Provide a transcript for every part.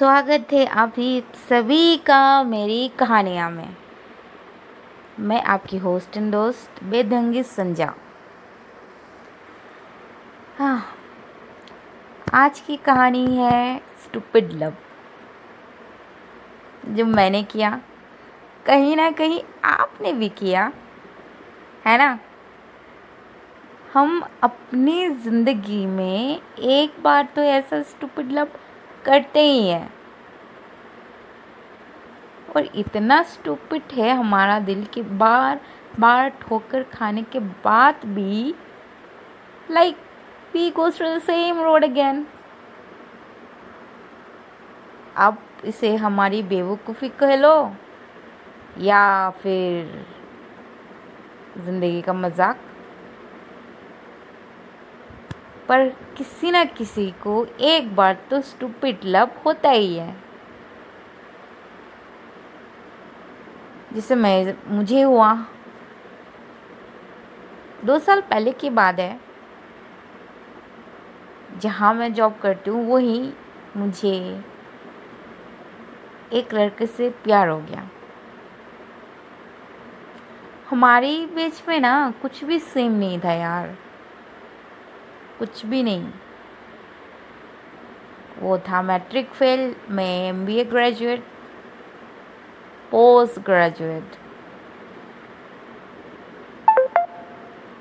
स्वागत है आप ही सभी का मेरी कहानियाँ में। मैं आपकी होस्ट एंड दोस्त बेदंगी संजा। हाँ आज की कहानी है स्टूपिड लव जो मैंने किया, कहीं ना कहीं आपने भी किया, है ना? हम अपनी ज़िंदगी में एक बार तो ऐसा स्टूपिड लव करते ही हैं। और इतना स्टूपिट है हमारा दिल कि बार बार ठोकर खाने के बाद भी like we goes to the same road again अब इसे हमारी बेवकूफ़ी कह लो, या फिर ज़िंदगी का मज़ाक पर किसी न किसी को एक बार तो स्टूपिड लव होता ही है। जिसे मैं, मुझे हुआ। दो साल पहले की बात है। जहाँ मैं जॉब करती हूँ, वही मुझे एक लड़के से प्यार हो गया। हमारी बीच में ना कुछ भी सेम नहीं था यार। कुछ भी नहीं। वो था मैट्रिक फेल मैं M B A graduate post graduate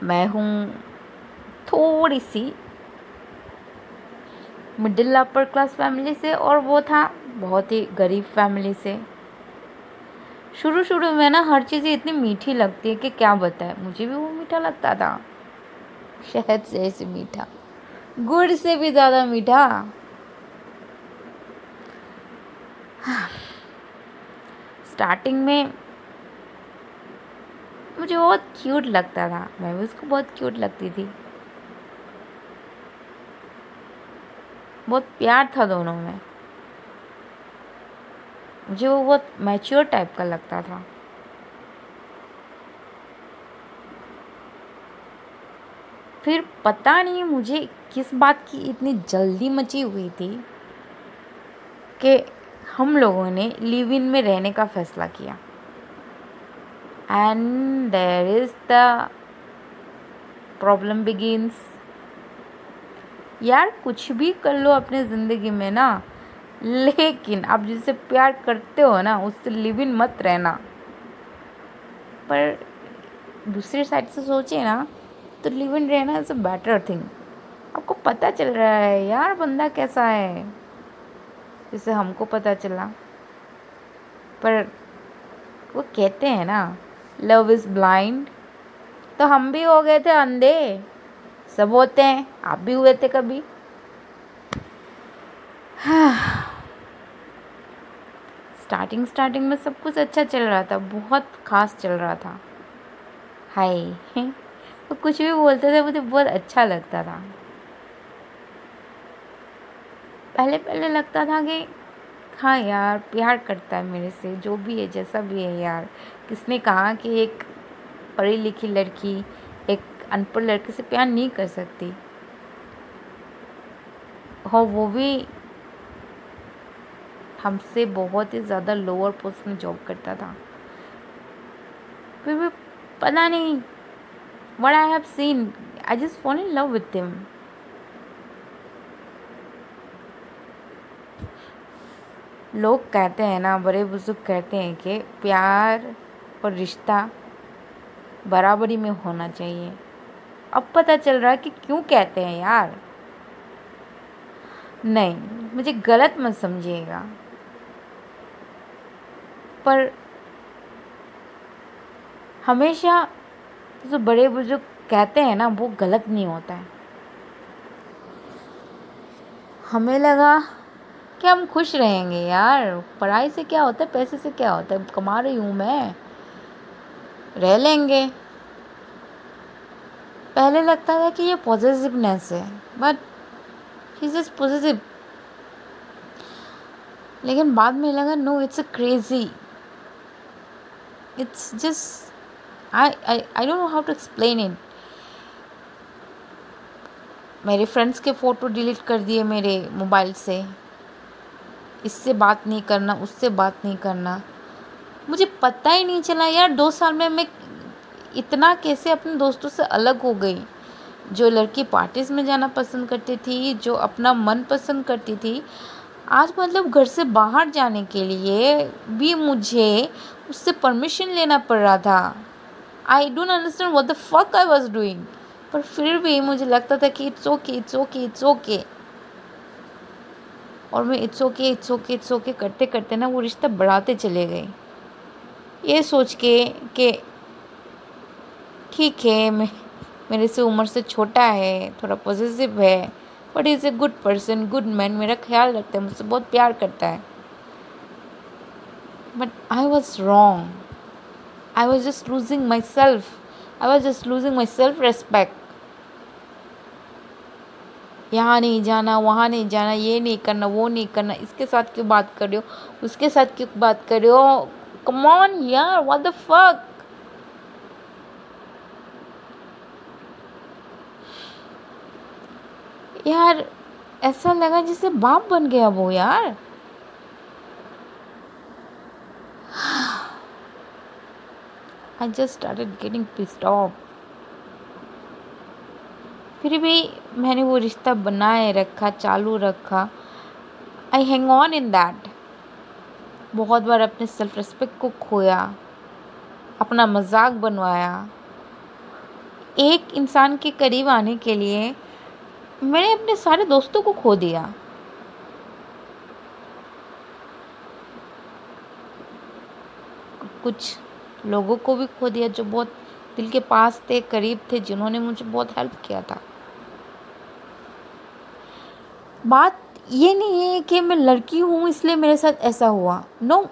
मैं हूँ थोड़ी सी मिडिल अपर क्लास फैमिली से और वो था बहुत ही गरीब फैमिली से। शुरू शुरू में ना हर चीज़ें इतनी मीठी लगती है कि क्या बताए, मुझे भी वो मीठा लगता था। शहद से ऐसे मीठा। गुड़ से भी ज़्यादा मीठा। स्टार्टिंग में मुझे बहुत क्यूट लगता था। मैं भी उसको बहुत क्यूट लगती थी। बहुत प्यार था दोनों में। मुझे वो बहुत मैच्योर टाइप का लगता था। फिर पता नहीं मुझे किस बात की इतनी जल्दी मची हुई थी कि हम लोगों ने लिव इन में रहने का फैसला किया। And there is the problem begins यार, कुछ भी कर लो अपने ज़िंदगी में ना, लेकिन आप जिससे प्यार करते हो ना, उससे लिव इन मत रहना। पर दूसरी साइड से सोचे ना तो लिव इन रहना इज़ अ बेटर थिंग आपको पता चल रहा है, यार बंदा कैसा है? जैसे हमको पता चला। पर वो कहते हैं ना लव इज़ ब्लाइंड तो हम भी हो गए थे अंधे। सब होते हैं, आप भी हुए थे कभी। स्टार्टिंग स्टार्टिंग में सब कुछ अच्छा चल रहा था, बहुत खास चल रहा था। हाय। वो कुछ भी बोलते थे, मुझे बहुत अच्छा लगता था। पहले पहले लगता था कि हाँ यार, प्यार करता है मेरे से, जो भी है, जैसा भी है यार। किसने कहा कि एक पढ़ी लिखी लड़की, एक अनपढ़ लड़के से प्यार नहीं कर सकती? हो वो भी हमसे बहुत ही ज़्यादा लोअर पोस्ट में जॉब करता था। फिर भी पता नहीं what I have seen, I just fall in love with him. लोग कहते हैं ना बड़े बुज़ुर्ग कहते हैं कि प्यार और रिश्ता बराबरी में होना चाहिए। अब पता चल रहा है कि क्यों कहते हैं यार। नहीं मुझे गलत मत समझिएगा। पर हमेशा जो बड़े बुज़ुर्ग कहते हैं ना, वो गलत नहीं होता है। हमें लगा कि हम खुश रहेंगे यार। पढ़ाई से क्या होता है, पैसे से क्या होता है? कमा रही हूँ मैं। रह लेंगे। पहले लगता था कि ये पॉजिटिवनेस है बट इज़ जस्ट पॉजिटिव लेकिन बाद में लगा no it's a crazy it's just I, I, I don't know how to explain it. मेरे फ्रेंड्स के फ़ोटो डिलीट कर दिए मेरे मोबाइल से। इससे बात नहीं करना उससे बात नहीं करना। मुझे पता ही नहीं चला यार दो साल में मैं इतना कैसे अपने दोस्तों से अलग हो गई? जो लड़की पार्टीज़ में जाना पसंद करती थी जो अपना मन पसंद करती थी आज मतलब घर से बाहर जाने के लिए भी मुझे उससे परमिशन लेना पड़ रहा था। I don't understand what the fuck I was doing पर फिर भी मुझे लगता था कि it's okay it's okay it's okay और मैं it's okay it's okay it's okay करते करते ना वो रिश्ता बढ़ाते चले गए। ये सोच के कि ठीक है, मैं, मेरे से उम्र से छोटा है, थोड़ा पॉजिटिव है but is a good person good man मेरा ख्याल रखता है, मुझसे बहुत प्यार करता है। But I was wrong was just losing myself I was just losing my self respect यहाँ नहीं जाना, वहाँ नहीं जाना, ये नहीं करना, वो नहीं करना। इसके साथ क्यों बात कर रहे हो? उसके साथ क्यों बात कर रहे हो? कम ऑन यार व्हाट द फक यार, ऐसा लगा जैसे बाप बन गया वो, यार। I just started getting pissed off. फिर भी मैंने वो रिश्ता बनाए रखा, चालू रखा। I hang on in that बहुत बार अपने सेल्फ रिस्पेक्ट को खोया, अपना मज़ाक बनवाया। एक इंसान के करीब आने के लिए मैंने अपने सारे दोस्तों को खो दिया। कुछ लोगों को भी खो दिया जो बहुत दिल के पास थे, करीब थे, जिन्होंने मुझे बहुत हेल्प किया था। बात ये नहीं है कि मैं लड़की हूँ, इसलिए मेरे साथ ऐसा हुआ। नो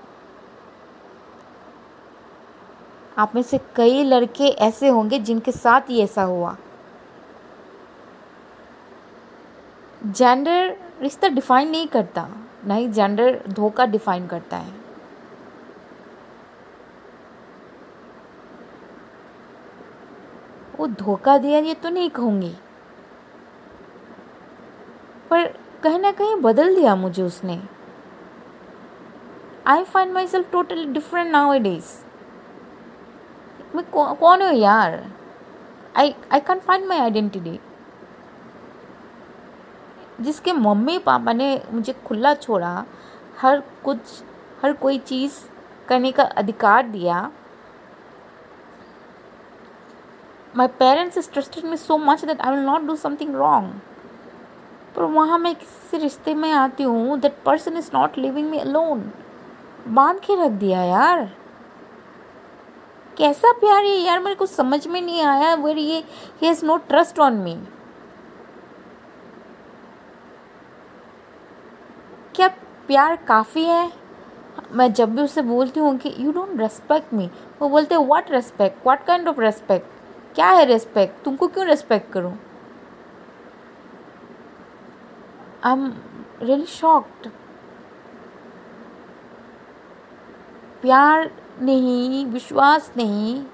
आप में से कई लड़के ऐसे होंगे जिनके साथ ही ऐसा हुआ। जेंडर रिश्ता डिफाइन नहीं करता ना ही जेंडर धोखा डिफाइन करता है। वो धोखा दिया ये तो नहीं कहूँगी। पर कहीं ना कहीं बदल दिया मुझे उसने। I find myself totally different nowadays मैं कौन हूँ यार? I I can find my identity जिसके मम्मी पापा ने मुझे खुला छोड़ा, हर कुछ, हर कोई चीज़ करने का अधिकार दिया my parents is trusted me so much that I will not do something wrong पर वहाँ मैं किसी रिश्ते में आती हूँ that person is not living me alone बाँध के रख दिया यार। कैसा प्यार है यार, मेरे को समझ में नहीं आया वेर ये he has no trust on me क्या प्यार काफ़ी है? मैं जब भी उससे बोलती हूँ कि यू डोंट रेस्पेक्ट मी वो बोलते हैं what respect what kind of respect क्या है रेस्पेक्ट तुमको क्यों रेस्पेक्ट करूँ? आई एम रियली शॉक्ड प्यार नहीं, विश्वास नहीं। आई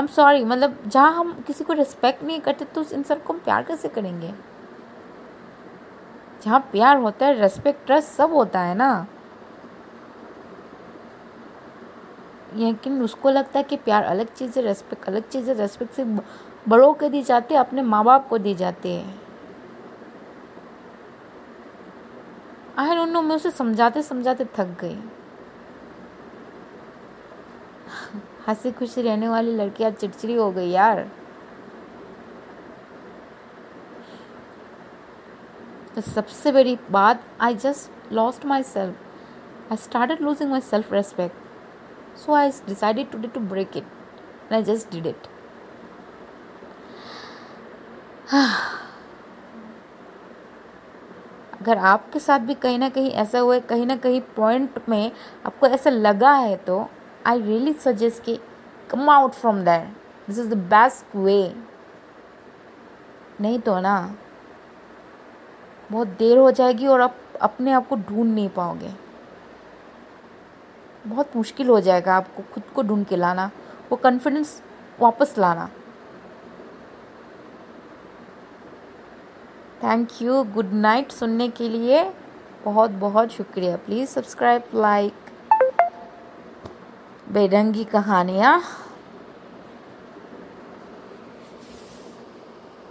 एम सॉरी मतलब जहाँ हम किसी को रिस्पेक्ट नहीं करते तो उस इंसान को हम प्यार कैसे करेंगे? जहाँ प्यार होता है रेस्पेक्ट ट्रस्ट सब होता है ना। लेकिन उसको लगता है कि प्यार अलग चीज़ है रेस्पेक्ट अलग चीज़ है रेस्पेक्ट से बड़ों को दी जाती है, अपने माँ बाप को दी जाती है। आई डोंट नो मैं उसे समझाते समझाते थक गई। हँसी खुशी रहने वाली लड़की आज चिड़चिड़ी हो गई यार। तो सबसे बड़ी बात I just lost myself I started losing my self respect so I decided to to break it and I just did it अगर आपके साथ भी कहीं ना कहीं ऐसा हुआ है, कहीं ना कहीं पॉइंट में आपको ऐसा लगा है तो आई रियली सजेस्ट कि come out from that this is the best way नहीं तो ना, बहुत देर हो जाएगी और आप अपने आप को ढूंढ नहीं पाओगे। बहुत मुश्किल हो जाएगा आपको खुद को ढूंढ के लाना, वो कॉन्फिडेंस वापस लाना। थैंक यू गुड नाइट सुनने के लिए बहुत बहुत शुक्रिया। प्लीज़ सब्सक्राइब लाइक बेरंगी कहानियाँ।